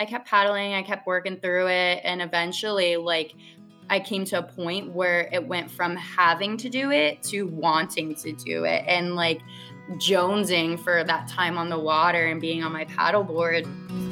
I kept paddling, I kept working through it, and eventually, like, I came to a point where it went from having to do it to wanting to do it, and like jonesing for that time on the water and being on my paddleboard.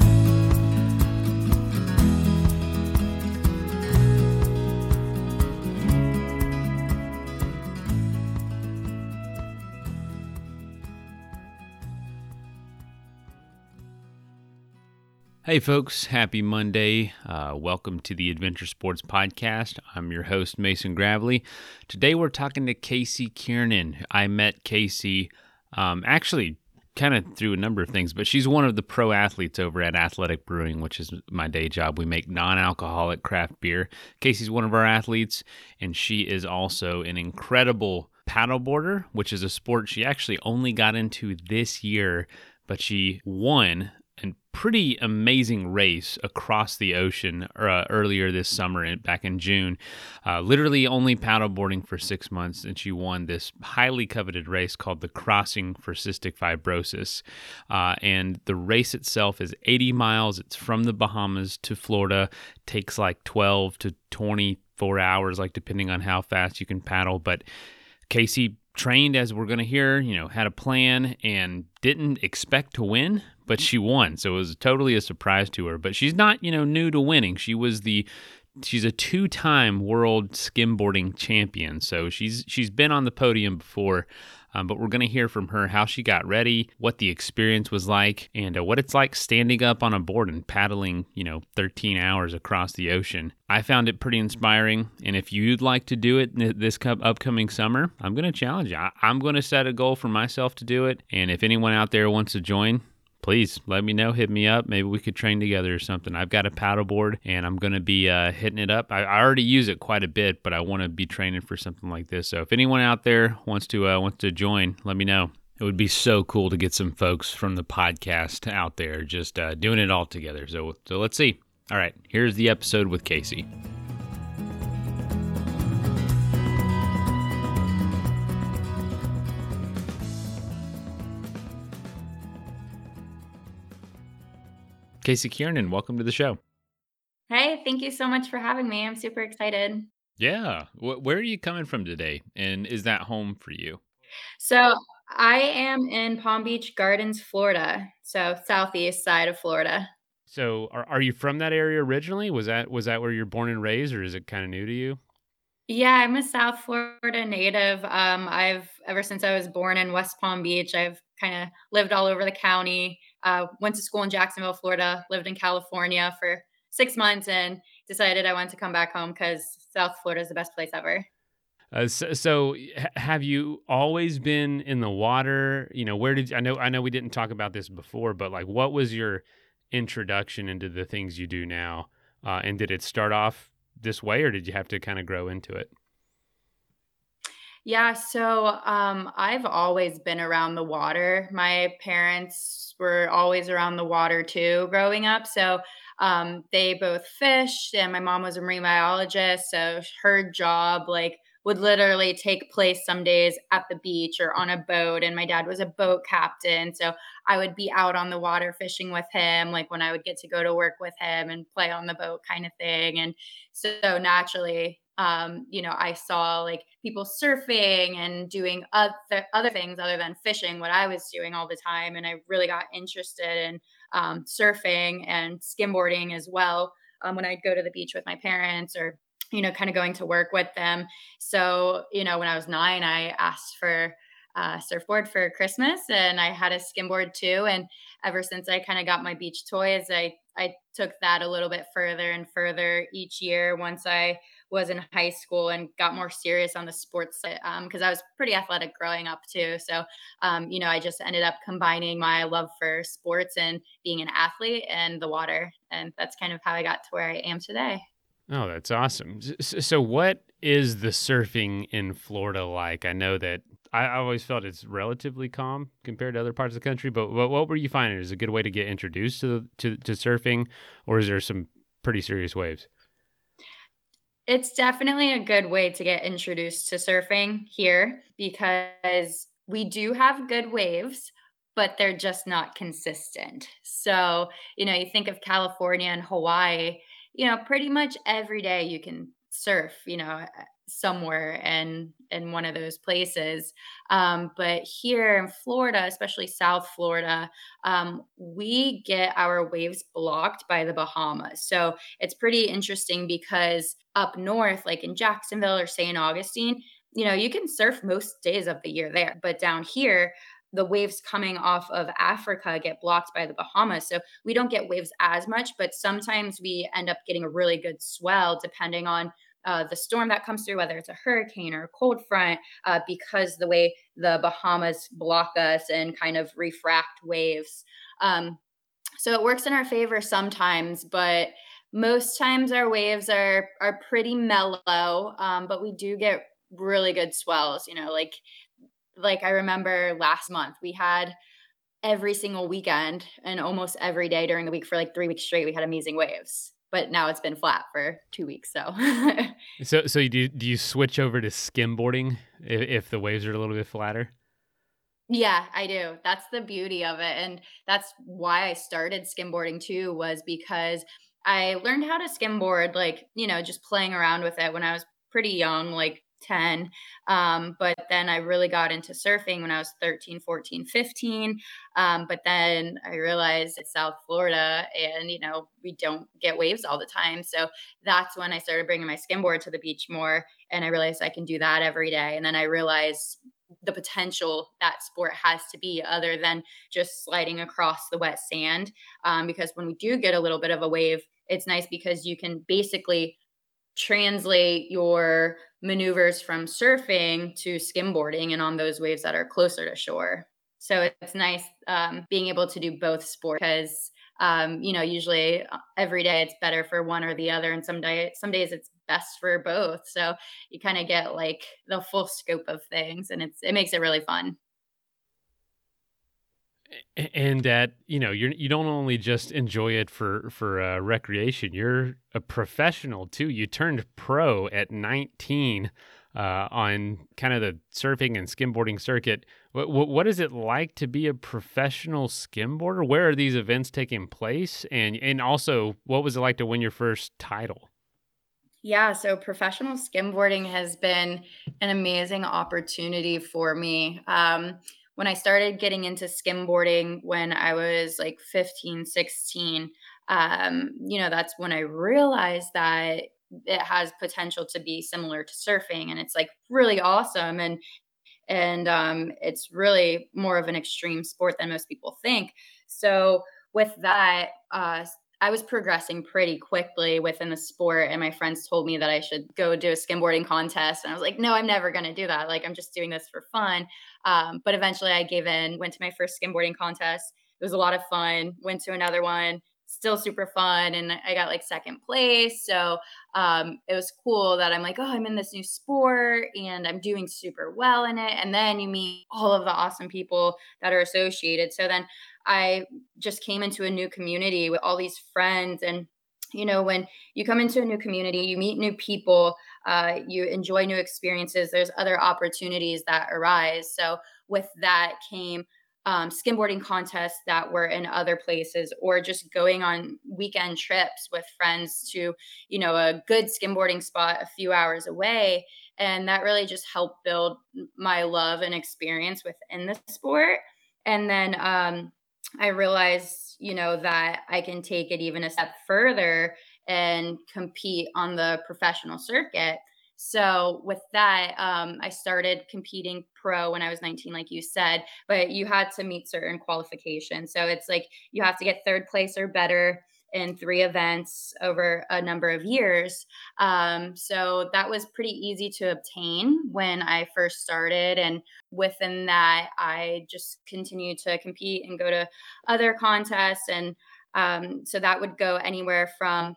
Hey, folks, happy Monday. Uh, welcome to the Adventure Sports Podcast. I'm your host, Mason Gravely. Today, we're talking to Casey Kiernan. I met Casey um, actually kind of through a number of things, but she's one of the pro athletes over at Athletic Brewing, which is my day job. We make non alcoholic craft beer. Casey's one of our athletes, and she is also an incredible paddleboarder, which is a sport she actually only got into this year, but she won pretty amazing race across the ocean uh, earlier this summer, back in June. Uh, literally only paddleboarding for six months, and she won this highly coveted race called the Crossing for Cystic Fibrosis. Uh, and the race itself is 80 miles. It's from the Bahamas to Florida. Takes like 12 to 24 hours, like depending on how fast you can paddle. But Casey trained as we're going to hear, you know, had a plan and didn't expect to win, but she won. So it was totally a surprise to her. But she's not, you know, new to winning. She was the she's a two-time world skimboarding champion. So she's she's been on the podium before. Um, but we're going to hear from her how she got ready, what the experience was like, and uh, what it's like standing up on a board and paddling, you know, 13 hours across the ocean. I found it pretty inspiring. And if you'd like to do it this upcoming summer, I'm going to challenge you. I'm going to set a goal for myself to do it. And if anyone out there wants to join, please let me know. Hit me up. Maybe we could train together or something. I've got a paddleboard and I'm going to be uh, hitting it up. I, I, already use it quite a bit, but I want to be training for something like this. So if anyone out there wants to uh, wants to join, let me know. It would be so cool to get some folks from the podcast out there just uh, doing it all together. So so let's see. All right, here's the episode with Casey. Casey Kiernan, welcome to the show. Hey, thank you so much for having me. I'm super excited. Yeah. Where are you coming from today? And is that home for you? So, I am in Palm Beach Gardens, Florida. So, southeast side of Florida. So, are, are you from that area originally? Was that was that where you're born and raised or is it kind of new to you? Yeah, I'm a South Florida native. Um, I've ever since I was born in West Palm Beach, I've kind of lived all over the county. Uh, went to school in Jacksonville, Florida, lived in California for six months, and decided I wanted to come back home because South Florida is the best place ever. Uh, so, so, have you always been in the water? You know, where did I know? I know we didn't talk about this before, but like, what was your introduction into the things you do now? Uh, and did it start off this way, or did you have to kind of grow into it? Yeah, so um, I've always been around the water. My parents were always around the water too growing up. So um, they both fished, and my mom was a marine biologist. So her job, like, would literally take place some days at the beach or on a boat. And my dad was a boat captain. So I would be out on the water fishing with him, like when I would get to go to work with him and play on the boat kind of thing. And so naturally, um, you know, I saw like people surfing and doing other other things other than fishing, what I was doing all the time, and I really got interested in um, surfing and skimboarding as well um, when I'd go to the beach with my parents or you know, kind of going to work with them. So, you know, when I was nine, I asked for a surfboard for Christmas and I had a skimboard too. And ever since I kind of got my beach toys, I, I took that a little bit further and further each year once I was in high school and got more serious on the sports because um, I was pretty athletic growing up too. So, um, you know, I just ended up combining my love for sports and being an athlete and the water. And that's kind of how I got to where I am today. Oh, that's awesome. So, what is the surfing in Florida like? I know that I always felt it's relatively calm compared to other parts of the country, but what, were you finding? Is a good way to get introduced to, to, to surfing, or is there some pretty serious waves? It's definitely a good way to get introduced to surfing here because we do have good waves, but they're just not consistent. So, you know, you think of California and Hawaii, you know, pretty much every day you can surf, you know, somewhere and in one of those places. Um, but here in Florida, especially South Florida, um, we get our waves blocked by the Bahamas. So it's pretty interesting because up north, like in Jacksonville or St. Augustine, you know, you can surf most days of the year there. But down here, the waves coming off of Africa get blocked by the Bahamas. So we don't get waves as much, but sometimes we end up getting a really good swell depending on uh, the storm that comes through, whether it's a hurricane or a cold front, uh, because the way the Bahamas block us and kind of refract waves. Um, so it works in our favor sometimes, but most times our waves are are pretty mellow. Um, but we do get really good swells. You know, like like I remember last month we had every single weekend and almost every day during the week for like three weeks straight we had amazing waves but now it's been flat for two weeks. So, so, so you do, do you switch over to skimboarding if, if the waves are a little bit flatter? Yeah, I do. That's the beauty of it. And that's why I started skimboarding too, was because I learned how to skimboard, like, you know, just playing around with it when I was pretty young, like 10. Um, but then I really got into surfing when I was 13, 14, 15. Um, but then I realized it's South Florida and, you know, we don't get waves all the time. So that's when I started bringing my skimboard to the beach more. And I realized I can do that every day. And then I realized the potential that sport has to be other than just sliding across the wet sand. Um, because when we do get a little bit of a wave, it's nice because you can basically translate your maneuvers from surfing to skimboarding and on those waves that are closer to shore. So it's nice um, being able to do both sports because um, you know usually uh, every day it's better for one or the other, and some day some days it's best for both. So you kind of get like the full scope of things, and it's it makes it really fun and that you know you're you don't only just enjoy it for for uh, recreation you're a professional too. You turned pro at 19 uh, on kind of the surfing and skimboarding circuit. What, what, what is it like to be a professional skimboarder? Where are these events taking place? And and also what was it like to win your first title? Yeah, so professional skimboarding has been an amazing opportunity for me. Um, when I started getting into skimboarding when I was like 15, 16, um, you know, that's when I realized that it has potential to be similar to surfing and it's like really awesome and and um, it's really more of an extreme sport than most people think. So with that, uh, I was progressing pretty quickly within the sport, and my friends told me that I should go do a skimboarding contest. And I was like, no, I'm never going to do that. Like, I'm just doing this for fun. Um, but eventually I gave in, went to my first skimboarding contest. It was a lot of fun. Went to another one, still super fun. And I got like second place. So um, it was cool that I'm like, oh, I'm in this new sport and I'm doing super well in it. And then you meet all of the awesome people that are associated. So then I just came into a new community with all these friends and you know when you come into a new community you meet new people uh, you enjoy new experiences there's other opportunities that arise so with that came um, skimboarding contests that were in other places or just going on weekend trips with friends to you know a good skimboarding spot a few hours away and that really just helped build my love and experience within the sport and then um, I realized, you know, that I can take it even a step further and compete on the professional circuit. So with that, um, I started competing pro when I was 19, like you said, but you had to meet certain qualifications. So it's like you have to get third place or better in three events over a number of years. Um, so that was pretty easy to obtain when I first started. And within that, I just continued to compete and go to other contests. And um, so that would go anywhere from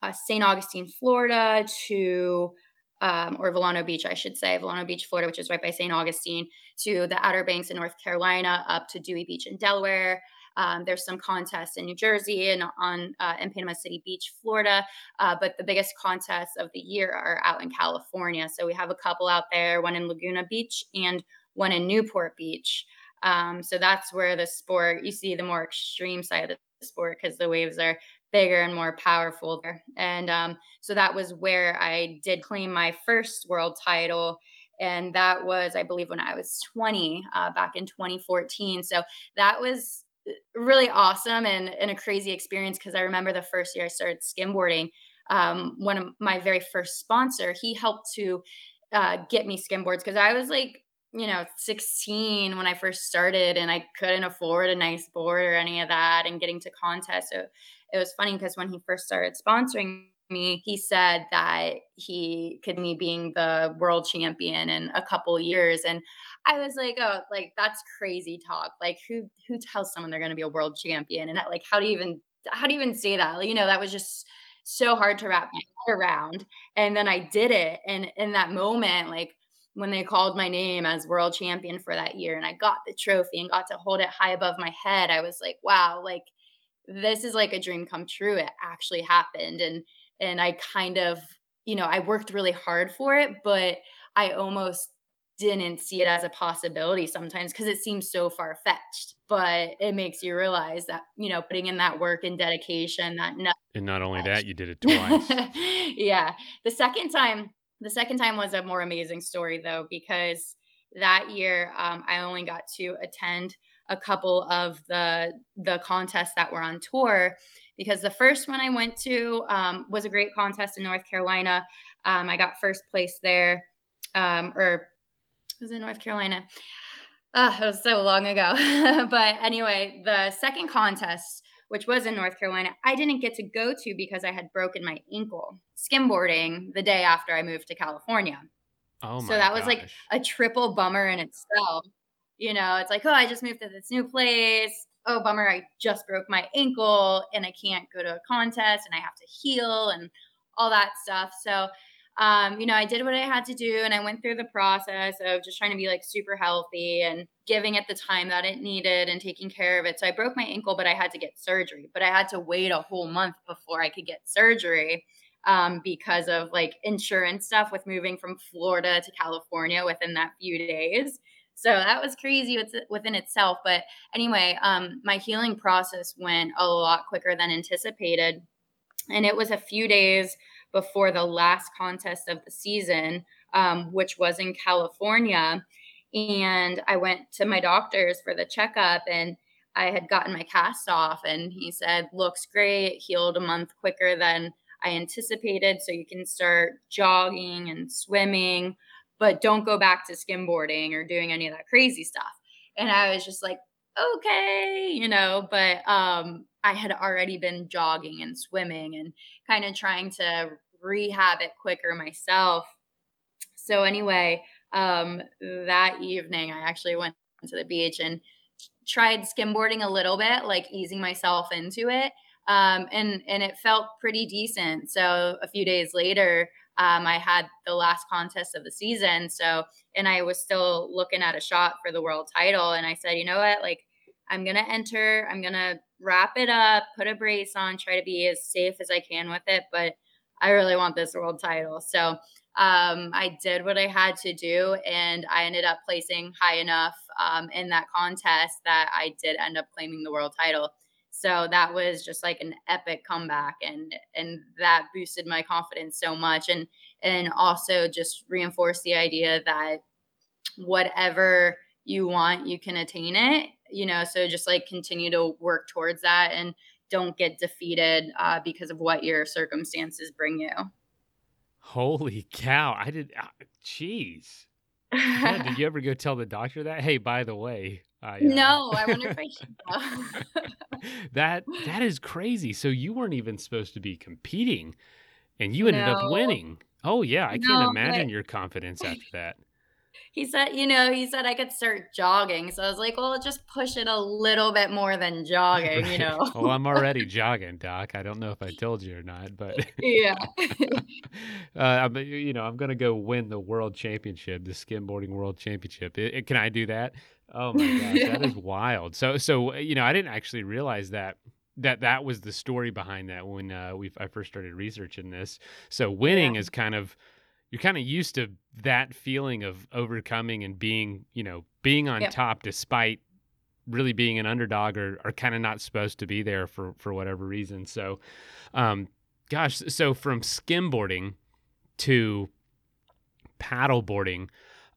uh, St. Augustine, Florida to um, or Vilano Beach, I should say, Vilano Beach, Florida, which is right by St. Augustine, to the Outer Banks in North Carolina, up to Dewey Beach in Delaware, um, there's some contests in New Jersey and on uh, in Panama City Beach, Florida. Uh, but the biggest contests of the year are out in California. So we have a couple out there, one in Laguna Beach and one in Newport Beach. Um, so that's where the sport you see the more extreme side of the sport because the waves are bigger and more powerful there. And um, so that was where I did claim my first world title. And that was, I believe, when I was 20 uh, back in 2014. So that was uh, really awesome and, and a crazy experience because I remember the first year I started skimboarding. Um, one of my very first sponsor, he helped to uh, get me skimboards because I was like you know 16 when i first started and i couldn't afford a nice board or any of that and getting to contests so it was funny because when he first started sponsoring me he said that he could me being the world champion in a couple years and i was like oh like that's crazy talk. Like who who tells someone they're going to be a world champion? And like how do you even how do you even say that? You know that was just so hard to wrap my head around and then i did it and in that moment like when they called my name as world champion for that year and I got the trophy and got to hold it high above my head, I was like, wow, like this is like a dream come true. It actually happened. And and I kind of, you know, I worked really hard for it, but I almost didn't see it as a possibility sometimes because it seems so far fetched. But it makes you realize that, you know, putting in that work and dedication, that not and not only that, you did it twice. yeah. The second time the second time was a more amazing story, though, because that year um, I only got to attend a couple of the the contests that were on tour because the first one I went to um, was a great contest in North Carolina. Um, I got first place there, um, or was it North Carolina? Uh, it was so long ago. but anyway, the second contest which was in North Carolina, I didn't get to go to because I had broken my ankle skimboarding the day after I moved to California. Oh my so that was like a triple bummer in itself. You know, it's like, oh, I just moved to this new place. Oh, bummer, I just broke my ankle and I can't go to a contest and I have to heal and all that stuff. So um, you know, I did what I had to do and I went through the process of just trying to be like super healthy and giving it the time that it needed and taking care of it. So I broke my ankle, but I had to get surgery. But I had to wait a whole month before I could get surgery um, because of like insurance stuff with moving from Florida to California within that few days. So that was crazy within itself. But anyway, um, my healing process went a lot quicker than anticipated. And it was a few days before the last contest of the season, um, which was in California. And I went to my doctor's for the checkup and I had gotten my cast off, and he said, Looks great, healed a month quicker than I anticipated. So you can start jogging and swimming, but don't go back to skimboarding or doing any of that crazy stuff. And I was just like, okay, you know, but um, I had already been jogging and swimming and kind of trying to rehab it quicker myself. So, anyway, um, that evening, I actually went to the beach and tried skimboarding a little bit, like easing myself into it. Um, and and it felt pretty decent. So a few days later, um, I had the last contest of the season. So and I was still looking at a shot for the world title, and I said, you know what, like I'm gonna enter. I'm gonna wrap it up, put a brace on, try to be as safe as I can with it. But I really want this world title. So um, I did what I had to do, and I ended up placing high enough um, in that contest that I did end up claiming the world title. So that was just like an epic comeback, and and that boosted my confidence so much, and and also just reinforced the idea that whatever you want, you can attain it you know so just like continue to work towards that and don't get defeated uh, because of what your circumstances bring you. Holy cow i did uh, jeez. Yeah, did you ever go tell the doctor that? Hey by the way I, uh, no i wonder if i should that that is crazy. So you weren't even supposed to be competing and you ended no. up winning. Oh yeah i no, can't imagine but... your confidence after that he said, you know, he said I could start jogging. So I was like, well, just push it a little bit more than jogging, you know. well, I'm already jogging, Doc. I don't know if I told you or not, but yeah. uh, I'm, you know, I'm gonna go win the world championship, the skimboarding world championship. It, it, can I do that? Oh my gosh, that is wild. So, so you know, I didn't actually realize that that that was the story behind that when uh, we I first started researching this. So winning yeah. is kind of you're kind of used to that feeling of overcoming and being, you know, being on yep. top despite really being an underdog or are kind of not supposed to be there for for whatever reason. So, um, gosh, so from skimboarding to paddleboarding,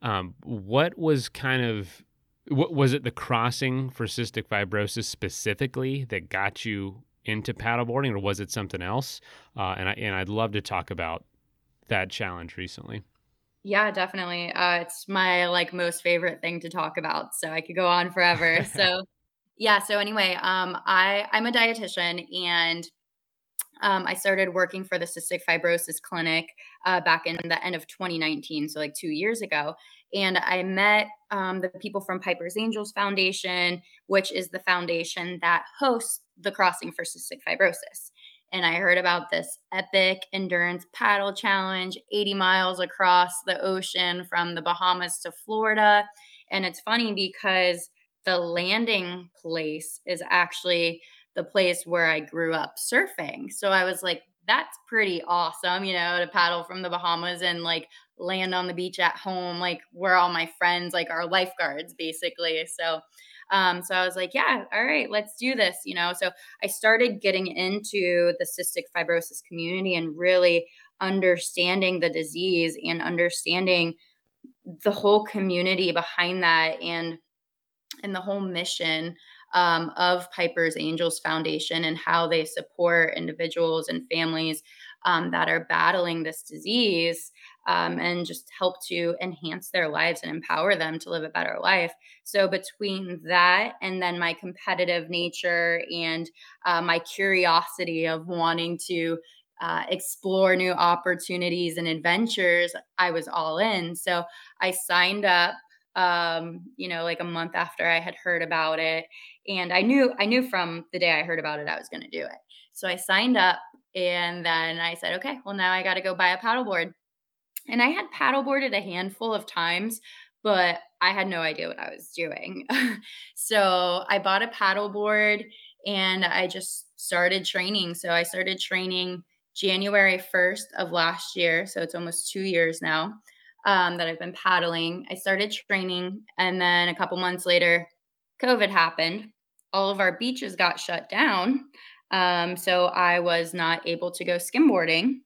um, what was kind of what was it the crossing for cystic fibrosis specifically that got you into paddleboarding, or was it something else? Uh, and I and I'd love to talk about that challenge recently. Yeah, definitely. Uh, it's my like most favorite thing to talk about, so I could go on forever. so, yeah. So anyway, um, I I'm a dietitian, and um, I started working for the cystic fibrosis clinic uh, back in the end of 2019, so like two years ago. And I met um, the people from Piper's Angels Foundation, which is the foundation that hosts the Crossing for Cystic Fibrosis and I heard about this epic endurance paddle challenge, 80 miles across the ocean from the Bahamas to Florida. And it's funny because the landing place is actually the place where I grew up surfing. So I was like, that's pretty awesome, you know, to paddle from the Bahamas and like land on the beach at home, like where all my friends like are lifeguards basically. So um, so I was like, yeah, all right, let's do this, you know. So I started getting into the cystic fibrosis community and really understanding the disease and understanding the whole community behind that and and the whole mission um, of Piper's Angels Foundation and how they support individuals and families um, that are battling this disease um, and just help to enhance their lives and empower them to live a better life. So, between that and then my competitive nature and uh, my curiosity of wanting to uh, explore new opportunities and adventures, I was all in. So, I signed up um you know like a month after i had heard about it and i knew i knew from the day i heard about it i was going to do it so i signed up and then i said okay well now i got to go buy a paddleboard and I had paddleboarded a handful of times, but I had no idea what I was doing. so I bought a paddleboard and I just started training. So I started training January 1st of last year. So it's almost two years now um, that I've been paddling. I started training, and then a couple months later, COVID happened. All of our beaches got shut down. Um, so I was not able to go skimboarding.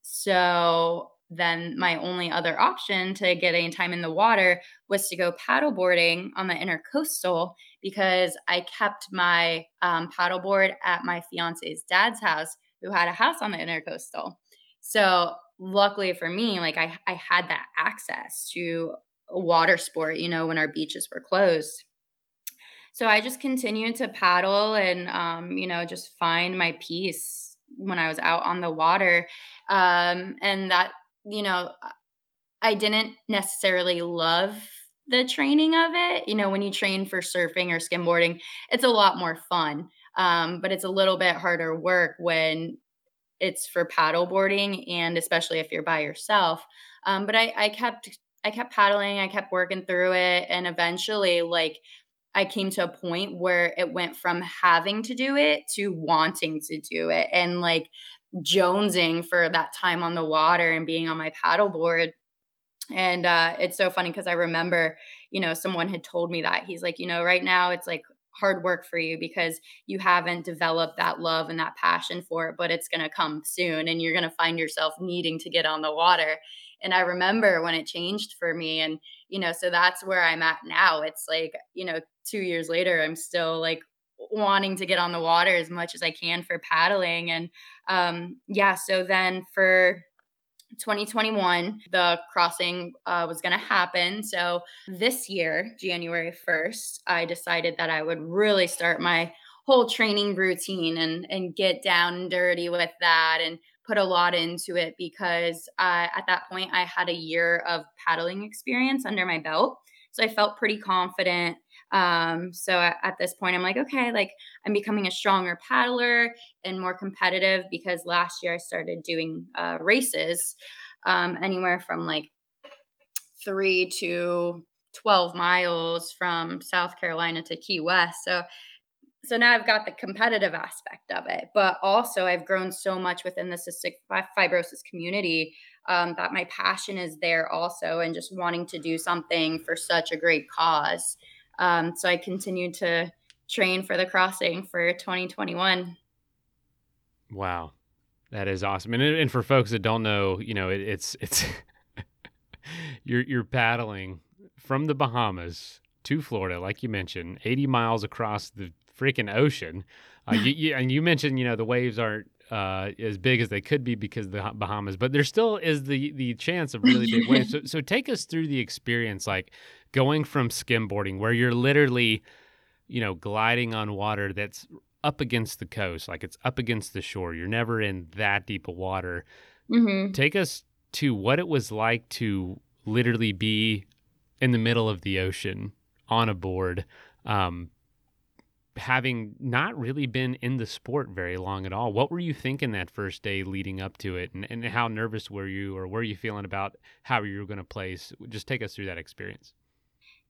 So then my only other option to get any time in the water was to go paddleboarding on the intercoastal because I kept my um, paddleboard at my fiance's dad's house, who had a house on the intercoastal. So luckily for me, like I, I had that access to water sport, you know, when our beaches were closed. So I just continued to paddle and, um, you know, just find my peace when I was out on the water. Um, and that you know, I didn't necessarily love the training of it. You know, when you train for surfing or skimboarding, it's a lot more fun. Um, but it's a little bit harder work when it's for paddleboarding and especially if you're by yourself. Um, but I, I kept I kept paddling, I kept working through it, and eventually, like I came to a point where it went from having to do it to wanting to do it, and like jonesing for that time on the water and being on my paddleboard. And uh, it's so funny because I remember, you know, someone had told me that he's like, you know, right now it's like hard work for you because you haven't developed that love and that passion for it, but it's going to come soon and you're going to find yourself needing to get on the water. And I remember when it changed for me. And, you know, so that's where I'm at now. It's like, you know, two years later, I'm still like wanting to get on the water as much as I can for paddling. And um, yeah, so then for 2021, the crossing uh, was going to happen. So this year, January 1st, I decided that I would really start my whole training routine and and get down and dirty with that and put a lot into it because uh, at that point I had a year of paddling experience under my belt. So I felt pretty confident um, so at, at, this point, I'm like, okay, like I'm becoming a stronger paddler and more competitive because last year I started doing uh, races um, anywhere from like three to 12 miles from South Carolina to Key West. So so now I've got the competitive aspect of it, but also I've grown so much within the cystic fibrosis community um, that my passion is there also, and just wanting to do something for such a great cause Um, so I continued to train for the crossing for 2021. Wow. That is awesome. And, and for folks that don't know, you know, it, it's, it's, you're, you're paddling from the Bahamas to Florida, like you mentioned, 80 miles across the freaking ocean. Uh, you, you, and you mentioned, you know, the waves aren't uh, as big as they could be because of the Bahamas, but there still is the the chance of really big waves. So, so take us through the experience, like going from skimboarding, where you're literally, you know, gliding on water that's up against the coast, like it's up against the shore. You're never in that deep of water. Mm-hmm. Take us to what it was like to literally be in the middle of the ocean on a board. Um, having not really been in the sport very long at all. What were you thinking that first day leading up to it? And, and how nervous were you or were you feeling about how you were going to place? Just take us through that experience.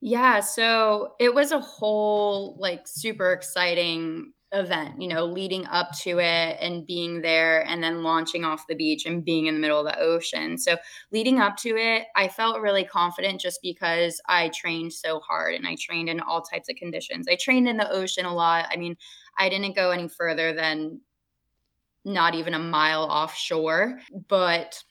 Yeah, so it was a whole like super exciting event, you know, leading up to it and being there and then launching off the beach and being in the middle of the ocean. So, leading up to it, I felt really confident just because I trained so hard and I trained in all types of conditions. I trained in the ocean a lot. I mean, I didn't go any further than not even a mile offshore, but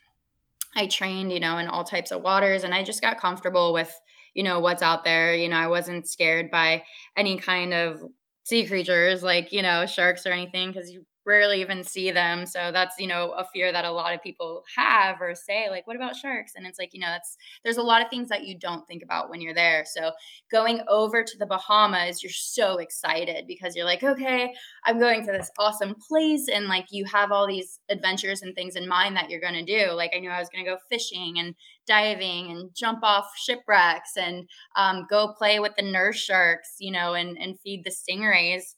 I trained, you know, in all types of waters and I just got comfortable with you know what's out there you know i wasn't scared by any kind of sea creatures like you know sharks or anything because you rarely even see them. So that's you know a fear that a lot of people have or say like what about sharks? And it's like you know that's there's a lot of things that you don't think about when you're there. So going over to the bahamas you're so excited because you're like okay i'm going to this awesome place and like you have all these adventures and things in mind that you're going to do. Like i knew i was going to go fishing and diving and jump off shipwrecks and um, go play with the nurse sharks you know and and feed the stingrays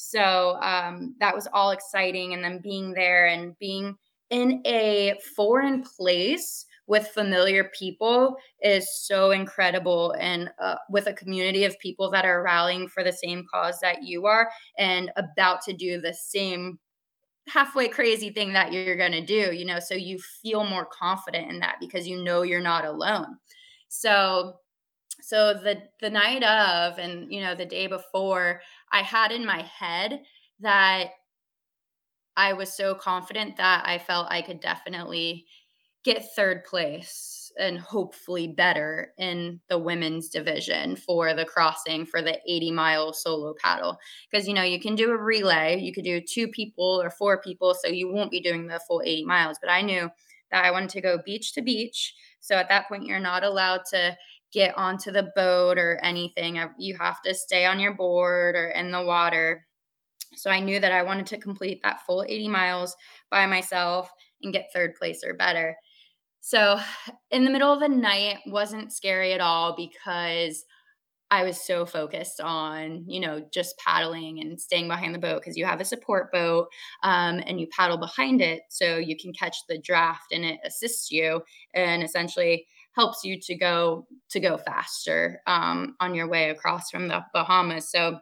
so um, that was all exciting. And then being there and being in a foreign place with familiar people is so incredible and uh, with a community of people that are rallying for the same cause that you are and about to do the same halfway crazy thing that you're going to do you know so you feel more confident in that because you know you're not alone so so the the night of and you know the day before i had in my head that i was so confident that i felt i could definitely get third place and hopefully better in the women's division for the crossing for the 80 mile solo paddle. Because you know you can do a relay you could do two people or four people so you won't be doing the full 80 miles. But i knew that i wanted to go beach to beach. So at that point you're not allowed to get onto the boat or anything. You have to stay on your board or in the water. So I knew that I wanted to complete that full 80 miles by myself and get third place or better. So in the middle of the night wasn't scary at all because I was so focused on, you know, just paddling and staying behind the boat because you have a support boat um, and you paddle behind it so you can catch the draft and it assists you. And essentially, helps you to go to go faster um, on your way across from the Bahamas. So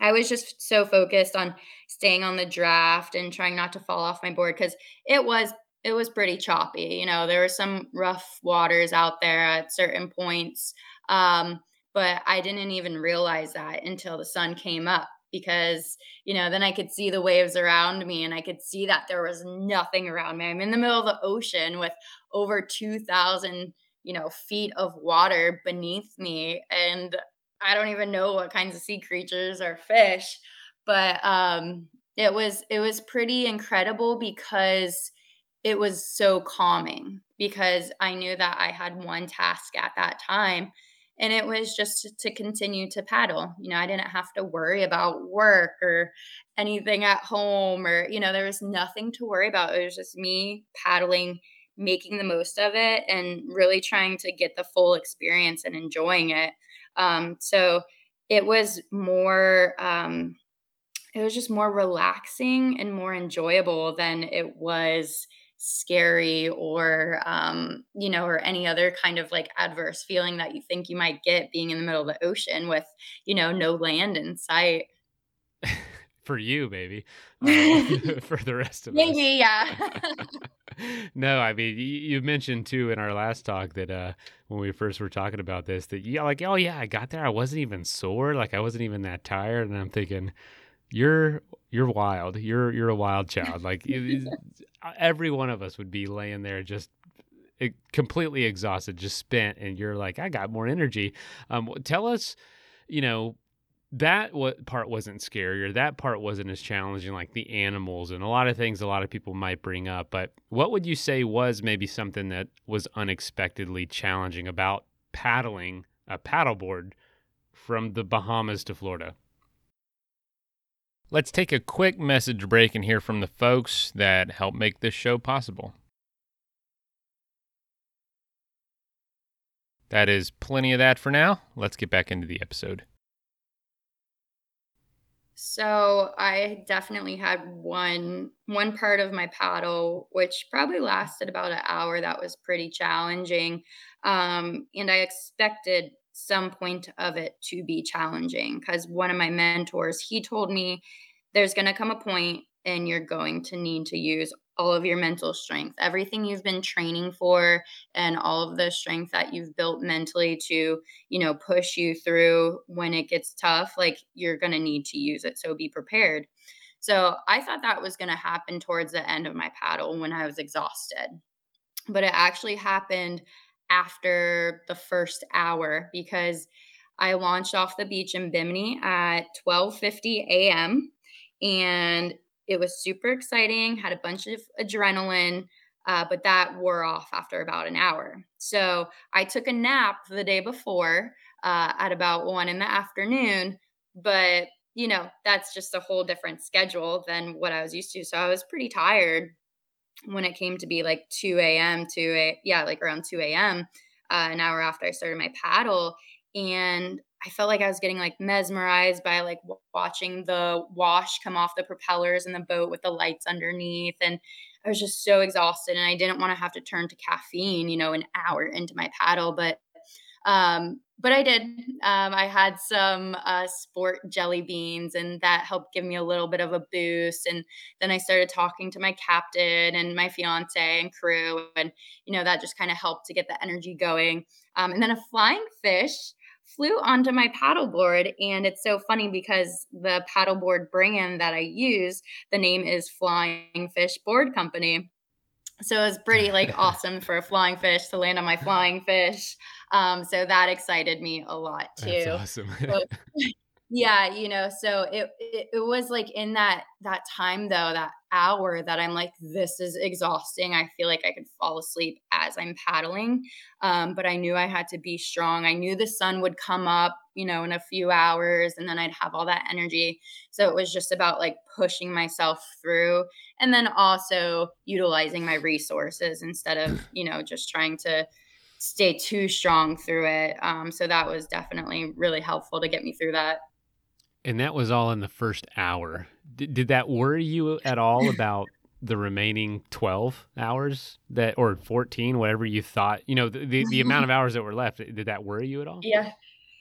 I was just so focused on staying on the draft and trying not to fall off my board because it was it was pretty choppy. You know, there were some rough waters out there at certain points. Um, but I didn't even realize that until the sun came up because you know then i could see the waves around me and i could see that there was nothing around me. I'm in the middle of the ocean with over 2000 you know feet of water beneath me and i don't even know what kinds of sea creatures or fish but um it was it was pretty incredible because it was so calming because i knew that i had one task at that time and it was just to continue to paddle you know i didn't have to worry about work or anything at home or you know there was nothing to worry about. It was just me paddling making the most of it and really trying to get the full experience and enjoying it. Um, so it was more um, it was just more relaxing and more enjoyable than it was scary or um, you know or any other kind of like adverse feeling that you think you might get being in the middle of the ocean with you know no land in sight for you, maybe. Uh, for the rest of maybe, us. Maybe, yeah. no, I mean, you, you, mentioned too in our last talk that uh, when we first were talking about this, that yeah, like, oh yeah, I got there, I wasn't even sore, like I wasn't even that tired, and I'm thinking, you're you're wild, you're you're a wild child. Like every one of us would be laying there just completely exhausted, just spent, and you're like, I got more energy. Um, tell us, you know, that what part wasn't scary or that part wasn't as challenging like the animals and a lot of things a lot of people might bring up but what would you say was maybe something that was unexpectedly challenging about paddling a paddleboard from the bahamas to florida let's take a quick message break and hear from the folks that help make this show possible. That is plenty of that for now. Let's get back into the episode. So I definitely had one one part of my paddle, which probably lasted about an hour. That was pretty challenging, um, and I expected some point of it to be challenging because one of my mentors he told me there's going to come a point and you're going to need to use all of your mental strength, everything you've been training for, and all of the strength that you've built mentally to, you know, push you through when it gets tough, like you're going to need to use it. So be prepared. So I thought that was going to happen towards the end of my paddle when I was exhausted. But it actually happened after the first hour because I launched off the beach in Bimini at 12:50 a.m. and it was super exciting, had a bunch of adrenaline, uh, but that wore off after about an hour. So I took a nap the day before uh, at about one in the afternoon, but you know, that's just a whole different schedule than what I was used to. So I was pretty tired when it came to be like 2 a.m. to a, yeah, like around 2 a.m. Uh, an hour after I started my paddle. And I felt like I was getting like mesmerized by like w- watching the wash come off the propellers in the boat with the lights underneath. And I was just so exhausted and I didn't want to have to turn to caffeine, you know, an hour into my paddle. But, um, but I did. Um, I had some uh, sport jelly beans, and that helped give me a little bit of a boost. And then I started talking to my captain and my fiance and crew, and you know that just kind of helped to get the energy going. Um, and then a flying fish flew onto my paddleboard. And it's so funny because the paddleboard brand that I use, the name is Flying Fish Board Company. So it was pretty like awesome for a flying fish to land on my flying fish. Um, so that excited me a lot too. That's awesome. yeah you know so it, it, it was like in that that time though that hour that i'm like this is exhausting i feel like i could fall asleep as i'm paddling um, but i knew i had to be strong i knew the sun would come up you know in a few hours and then i'd have all that energy so it was just about like pushing myself through and then also utilizing my resources instead of you know just trying to stay too strong through it. Um, so that was definitely really helpful to get me through that. And that was all in the first hour. Did, did that worry you at all about the remaining 12 hours that or 14 whatever you thought you know the, the, the, amount of hours that were left did that worry you at all? Yeah.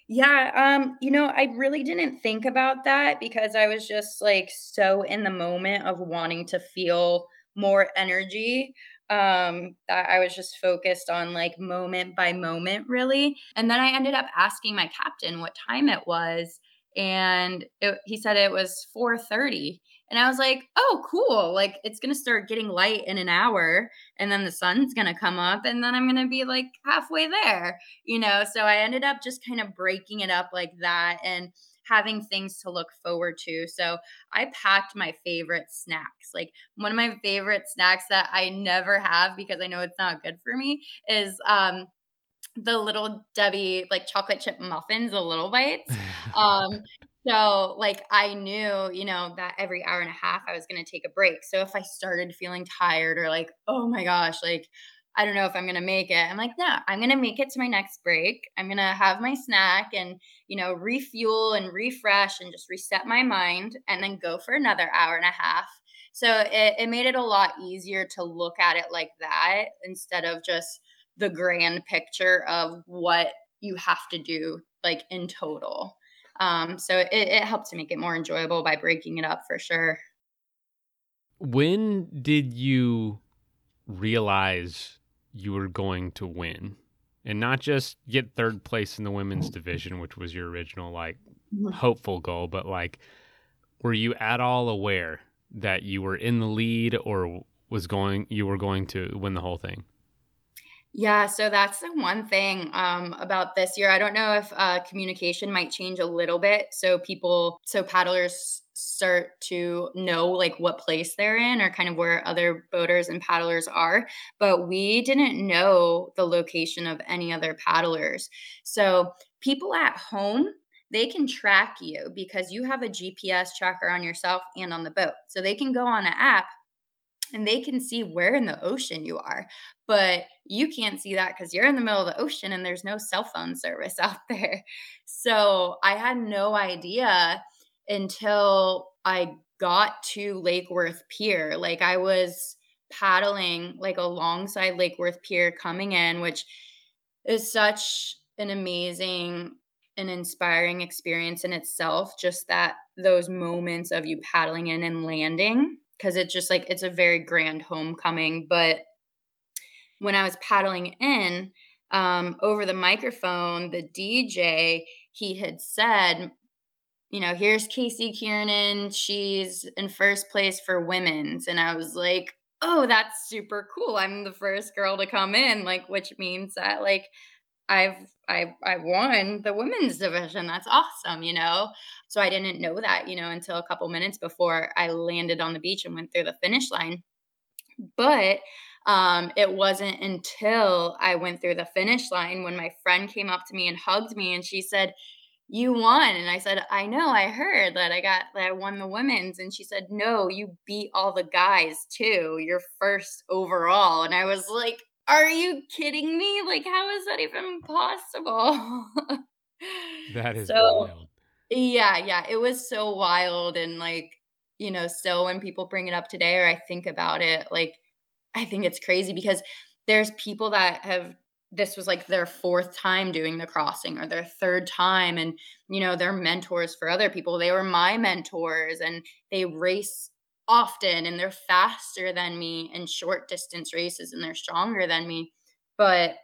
Yeah um you know i really didn't think about that because i was just like so in the moment of wanting to feel more energy um that i was just focused on like moment by moment really and then i ended up asking my captain what time it was and it, he said it was 4:30 and I was like, "Oh, cool. Like it's going to start getting light in an hour and then the sun's going to come up and then I'm going to be like halfway there." You know, so I ended up just kind of breaking it up like that and having things to look forward to. So I packed my favorite snacks. Like one of my favorite snacks that I never have because I know it's not good for me is um the little Debbie like chocolate chip muffins, the little bites. Um, so like I knew, you know, that every hour and a half I was going to take a break. So if I started feeling tired or like, oh my gosh, like I don't know if I'm going to make it. I'm like, no, I'm going to make it to my next break. I'm going to have my snack and, you know, refuel and refresh and just reset my mind and then go for another hour and a half. So it, it made it a lot easier to look at it like that instead of just the grand picture of what you have to do like in total Um, so it, it helped to make it more enjoyable by breaking it up for sure. When did you realize you were going to win? And not just get third place in the women's division, which was your original like mm-hmm. hopeful goal, but like were you at all aware that you were in the lead or was going you were going to win the whole thing? Yeah, so that's the one thing um, about this year. I don't know if uh, communication might change a little bit. So people, so paddlers start to know like what place they're in or kind of where other boaters and paddlers are. But we didn't know the location of any other paddlers. So people at home, they can track you because you have a GPS tracker on yourself and on the boat. So they can go on an app and they can see where in the ocean you are. But you can't see that because you're in the middle of the ocean and there's no cell phone service out there. So I had no idea until I got to Lake Worth Pier. Like I was paddling like alongside Lake Worth Pier coming in, which is such an amazing and inspiring experience in itself. Just that those moments of you paddling in and landing because it's just like it's a very grand homecoming. But when I was paddling in um, over the microphone, the DJ he had said, you know, here's Casey Kiernan. She's in first place for women's, and I was like, oh, that's super cool. I'm the first girl to come in, like, which means that like I've I I won the women's division. That's awesome, you know. So I didn't know that, you know, until a couple minutes before I landed on the beach and went through the finish line. But um, it wasn't until I went through the finish line when my friend came up to me and hugged me and she said, "You won." And I said, "I know. I heard that I got that I won the women's." And she said, "No, you beat all the guys too. You're first overall." And I was like, are you kidding me? Like, how is that even possible? that is so, wild. Yeah, yeah. It was so wild. And like, you know, so when people bring it up today or I think about it, like, I think it's crazy because there's people that have this was like their fourth time doing the crossing or their third time and you know they're mentors for other people they were my mentors and they race often and they're faster than me in short distance races and they're stronger than me. But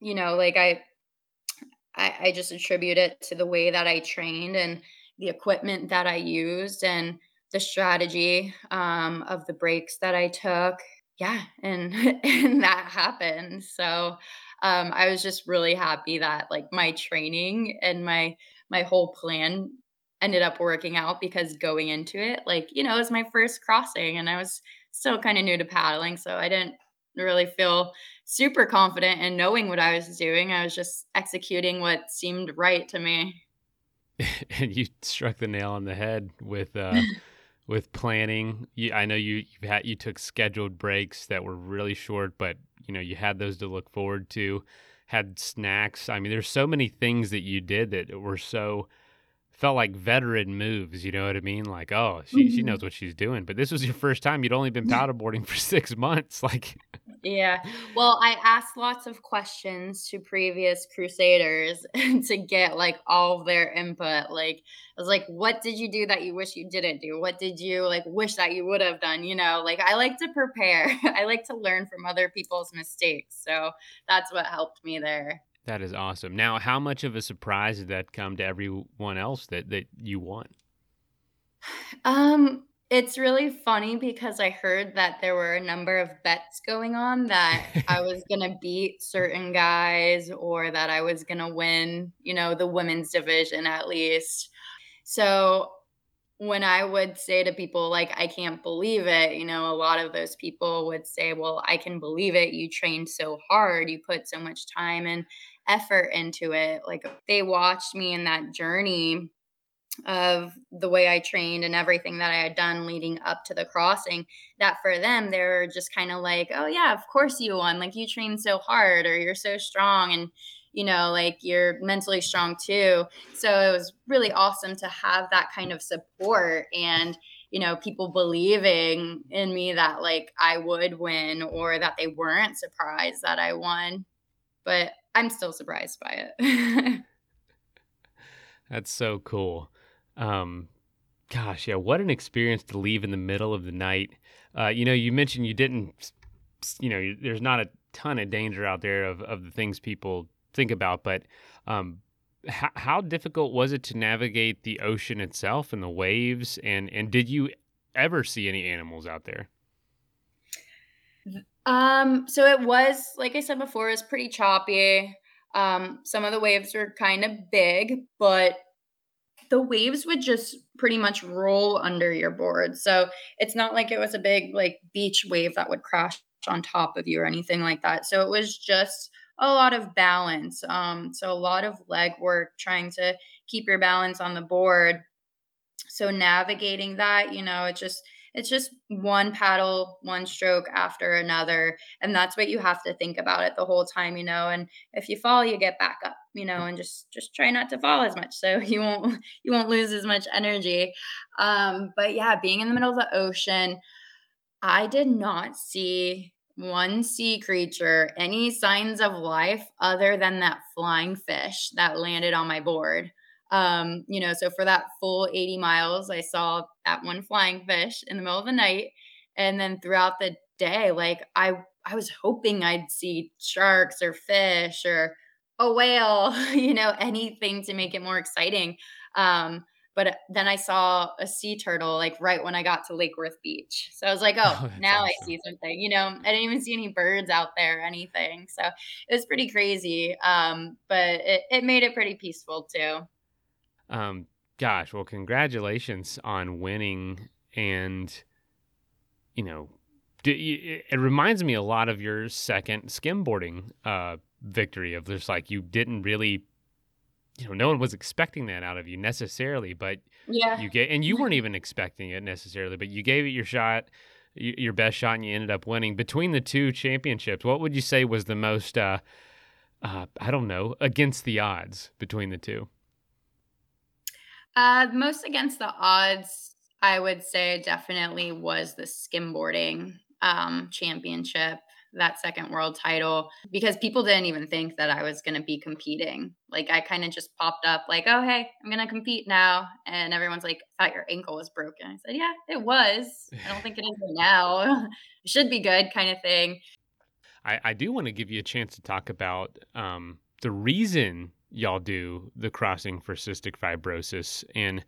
you know like I, I i just attribute it to the way that i trained and the equipment that i used and the strategy um, of the breaks that i took. Yeah and and that happened. So um, i was just really happy that like my training and my my whole plan ended up working out because going into it, like, you know, it was my first crossing and I was still kind of new to paddling. So I didn't really feel super confident in knowing what I was doing. I was just executing what seemed right to me. and you struck the nail on the head with uh with planning. You, I know you you had you took scheduled breaks that were really short, but you know, you had those to look forward to. Had snacks. I mean, there's so many things that you did that were so felt like veteran moves. You know what I mean? Like, oh, she mm-hmm. she knows what she's doing. But this was your first time. You'd only been paddleboarding for six months. Like, yeah. Well, I asked lots of questions to previous crusaders to get like all their input. Like, I was like, what did you do that you wish you didn't do? What did you like wish that you would have done? You know, like I like to prepare. I like to learn from other people's mistakes. So that's what helped me there. That is awesome. Now, how much of a surprise did that come to everyone else that that you won? Um, it's really funny because I heard that there were a number of bets going on that I was going to beat certain guys or that I was going to win, you know, the women's division at least. So when I would say to people, like, I can't believe it, you know, a lot of those people would say, Well, I can believe it. You trained so hard, you put so much time and effort into it. Like, they watched me in that journey of the way I trained and everything that I had done leading up to the crossing. That for them, they're just kind of like, Oh, yeah, of course you won. Like, you trained so hard, or you're so strong. And you know, like you're mentally strong too. So it was really awesome to have that kind of support and, you know, people believing in me that like I would win or that they weren't surprised that I won. But I'm still surprised by it. That's so cool. Um, gosh, yeah, what an experience to leave in the middle of the night. Uh, you know, you mentioned you didn't, you know, there's not a ton of danger out there of, of the things people think about, but um, how, how difficult was it to navigate the ocean itself and the waves? And, and did you ever see any animals out there? Um, so it was, like I said before, it was pretty choppy. Um, some of the waves were kind of big, but the waves would just pretty much roll under your board. So it's not like it was a big like beach wave that would crash on top of you or anything like that. So it was just a lot of balance. Um, so a lot of leg work trying to keep your balance on the board. So navigating that, you know, it just it's just one paddle, one stroke after another. And that's what you have to think about it the whole time, you know. And if you fall, you get back up, you know, and just just try not to fall as much so you won't you won't lose as much energy. Um, but yeah, being in the middle of the ocean, I did not see one sea creature, any signs of life other than that flying fish that landed on my board. Um, you know, so for that full 80 miles, I saw that one flying fish in the middle of the night. And then throughout the day, like I I was hoping I'd see sharks or fish or a whale, you know, anything to make it more exciting. Um, but then I saw a sea turtle like right when I got to Lake Worth Beach. So I was like, oh, oh now awesome. I see something. You know, I didn't even see any birds out there or anything. So it was pretty crazy. Um, but it, it made it pretty peaceful too. Um, gosh, well, congratulations on winning. And, you know, it reminds me a lot of your second skimboarding uh, victory of just like you didn't really you know no one was expecting that out of you necessarily but yeah you get and you weren't even expecting it necessarily but you gave it your shot your best shot and you ended up winning between the two championships what would you say was the most uh, uh, i don't know against the odds between the two uh, most against the odds, I would say definitely was the skimboarding um, championship, that second world title, because people didn't even think that I was going to be competing. Like I kind of just popped up, like, oh, hey, I'm going to compete now. And everyone's like, I thought your ankle was broken. I said, yeah, it was. I don't think it is now. it should be good, kind of thing. I, I do want to give you a chance to talk about um, the reason y'all do the crossing for cystic fibrosis. And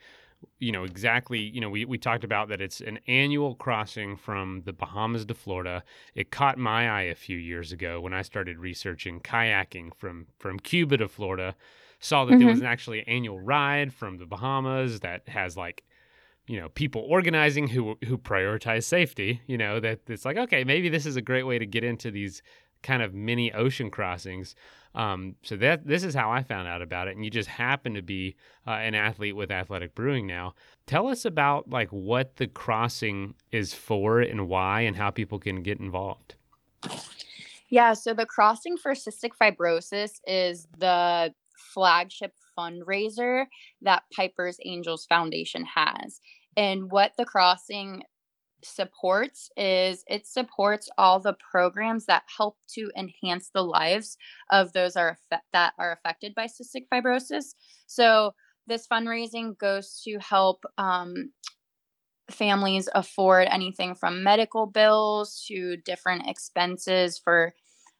you know exactly you know we, we talked about that it's an annual crossing from the bahamas to florida. It caught my eye a few years ago when i started researching kayaking from from cuba to florida. Saw that mm-hmm. there was an actually annual ride from the bahamas that has like you know people organizing who who prioritize safety you know that it's like okay maybe this is a great way to get into these kind of mini ocean crossings um, so that this is how I found out about it, and you just happen to be uh, an athlete with Athletic Brewing now. Tell us about like what the crossing is for and why, and how people can get involved. Yeah, so the crossing for cystic fibrosis is the flagship fundraiser that Piper's Angels Foundation has. And what the crossing supports is it supports all the programs that help to enhance the lives of those are that are affected by cystic fibrosis. So this fundraising goes to help um, families afford anything from medical bills to different expenses for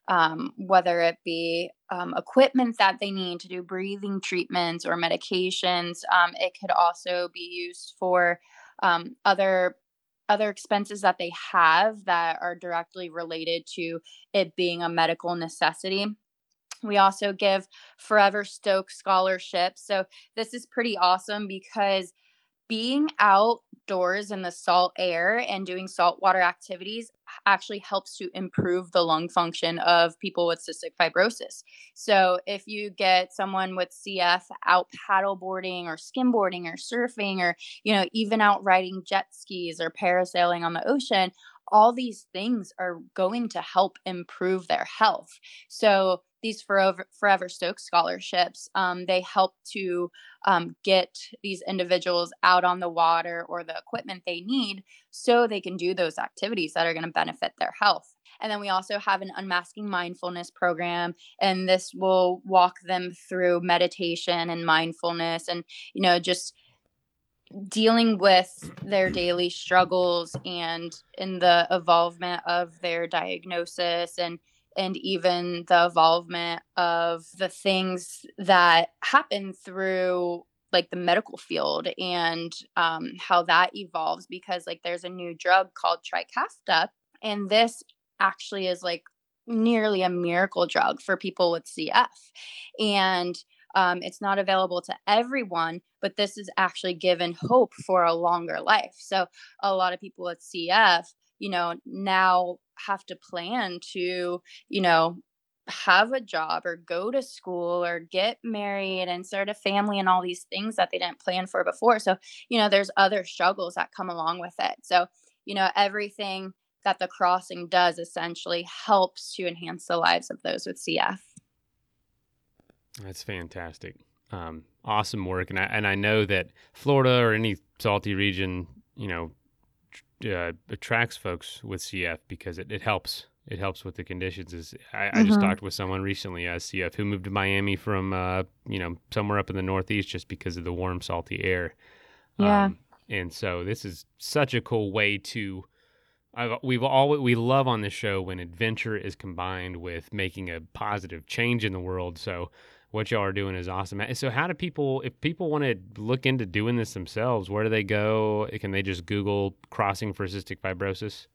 um, whether it be um, equipment that they need to do breathing treatments or medications. Um, it could also be used for um, other other expenses that they have that are directly related to it being a medical necessity. We also give Forever Stoke scholarships. So this is pretty awesome because being outdoors in the salt air and doing saltwater activities actually helps to improve the lung function of people with cystic fibrosis. So if you get someone with CF out paddleboarding or skimboarding or surfing or you know even out riding jet skis or parasailing on the ocean, all these things are going to help improve their health. So these forever forever stoke scholarships um, they help to um, get these individuals out on the water or the equipment they need so they can do those activities that are going to benefit their health. And then we also have an unmasking mindfulness program, and this will walk them through meditation and mindfulness and, you know, just dealing with their daily struggles and in the evolvement of their diagnosis and and even the evolvement of the things that happen through like the medical field and um, how that evolves because like there's a new drug called trikafta and this actually is like nearly a miracle drug for people with cf and um, it's not available to everyone but this is actually given hope for a longer life. So a lot of people with cf you know now have to plan to you know have a job or go to school or get married and start a family and all these things that they didn't plan for before. So, you know, there's other struggles that come along with it. So, you know, everything that the crossing does essentially helps to enhance the lives of those with CF. That's fantastic. Um, awesome work. And I, and I know that Florida or any salty region, you know, uh, attracts folks with CF because it, it helps it helps with the conditions. Is I, mm-hmm. I just mm-hmm. talked with someone recently, a CF, who moved to Miami from uh, you know somewhere up in the Northeast just because of the warm, salty air. Yeah. Um, and so this is such a cool way to. I've, we've always we love on this show when adventure is combined with making a positive change in the world. So what y'all are doing is awesome. So how do people, if people want to look into doing this themselves, where do they go? Can they just Google crossing for cystic fibrosis?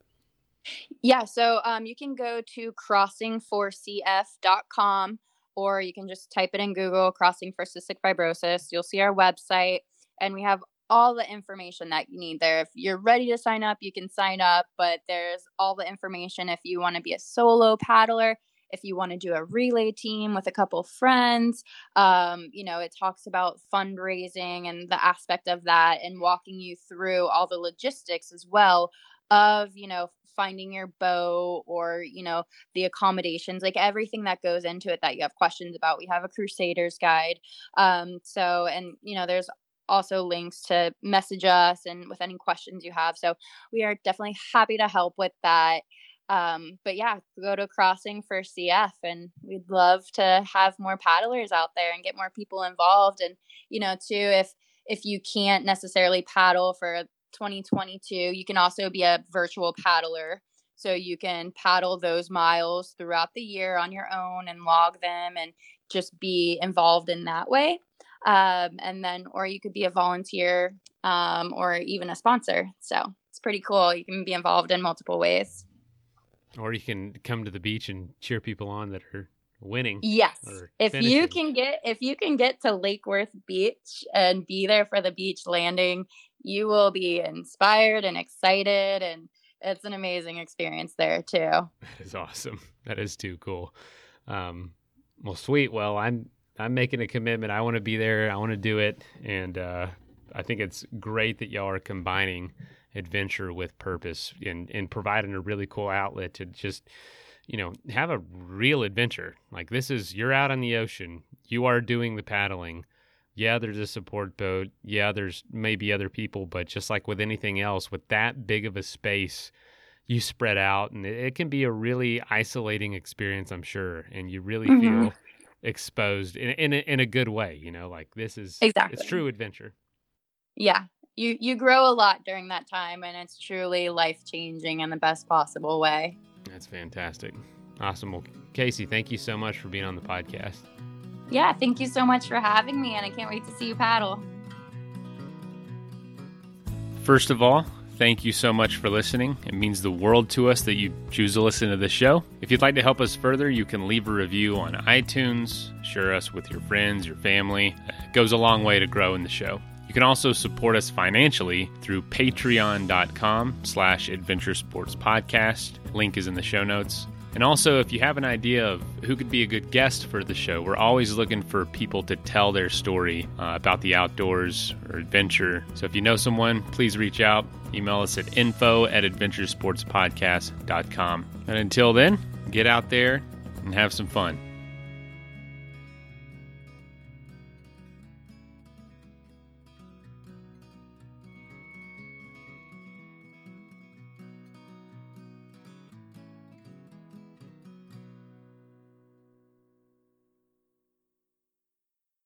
Yeah, so um, you can go to crossing4cf.com or you can just type it in Google, Crossing for Cystic Fibrosis. You'll see our website, and we have all the information that you need there. If you're ready to sign up, you can sign up, but there's all the information if you want to be a solo paddler. If you want to do a relay team with a couple friends, um, you know, it talks about fundraising and the aspect of that and walking you through all the logistics as well of you know finding your boat or you know the accommodations like everything that goes into it that you have questions about. We have a crusaders guide um so and you know there's also links to message us and with any questions you have so we are definitely happy to help with that um but yeah go to crossing for cf and we'd love to have more paddlers out there and get more people involved and you know too if if you can't necessarily paddle for 2022. You can also be a virtual paddler. So you can paddle those miles throughout the year on your own and log them and just be involved in that way. Um, and then, or you could be a volunteer um, or even a sponsor. So it's pretty cool. You can be involved in multiple ways. Or you can come to the beach and cheer people on that are winning. Yes. If finishing. you can get if you can get to Lake Worth Beach and be there for the beach landing, you will be inspired and excited and it's an amazing experience there too. That is awesome. That is too cool. Um, well, sweet. Well, I'm I'm making a commitment. I want to be there. I want to do it, and uh, I think it's great that y'all are combining adventure with purpose and and providing a really cool outlet to just you know have a real adventure. Like this is you're out on the ocean. You are doing the paddling yeah, there's a support boat. Yeah, there's maybe other people, but just like with anything else, with that big of a space, you spread out and it, can be a really isolating experience, I'm sure. And you really mm-hmm. feel exposed in, in, a, in a good way, you know, like this is exactly it's true adventure. Yeah. You, you grow a lot during that time and it's truly life changing in the best possible way. That's fantastic. Awesome. Well, Casey, thank you so much for being on the podcast. Yeah, thank you so much for having me, and I can't wait to see you paddle. First of all, thank you so much for listening. It means the world to us that you choose to listen to the show. If you'd like to help us further, you can leave a review on iTunes, share us with your friends, your family. It goes a long way to grow in the show. You can also support us financially through patreon.com slash adventure sports podcast. Link is in the show notes. And also, if you have an idea of who could be a good guest for the show, we're always looking for people to tell their story uh, about the outdoors or adventure. So if you know someone, please reach out. Email us at info at adventuresportspodcast.com. And until then, get out there and have some fun.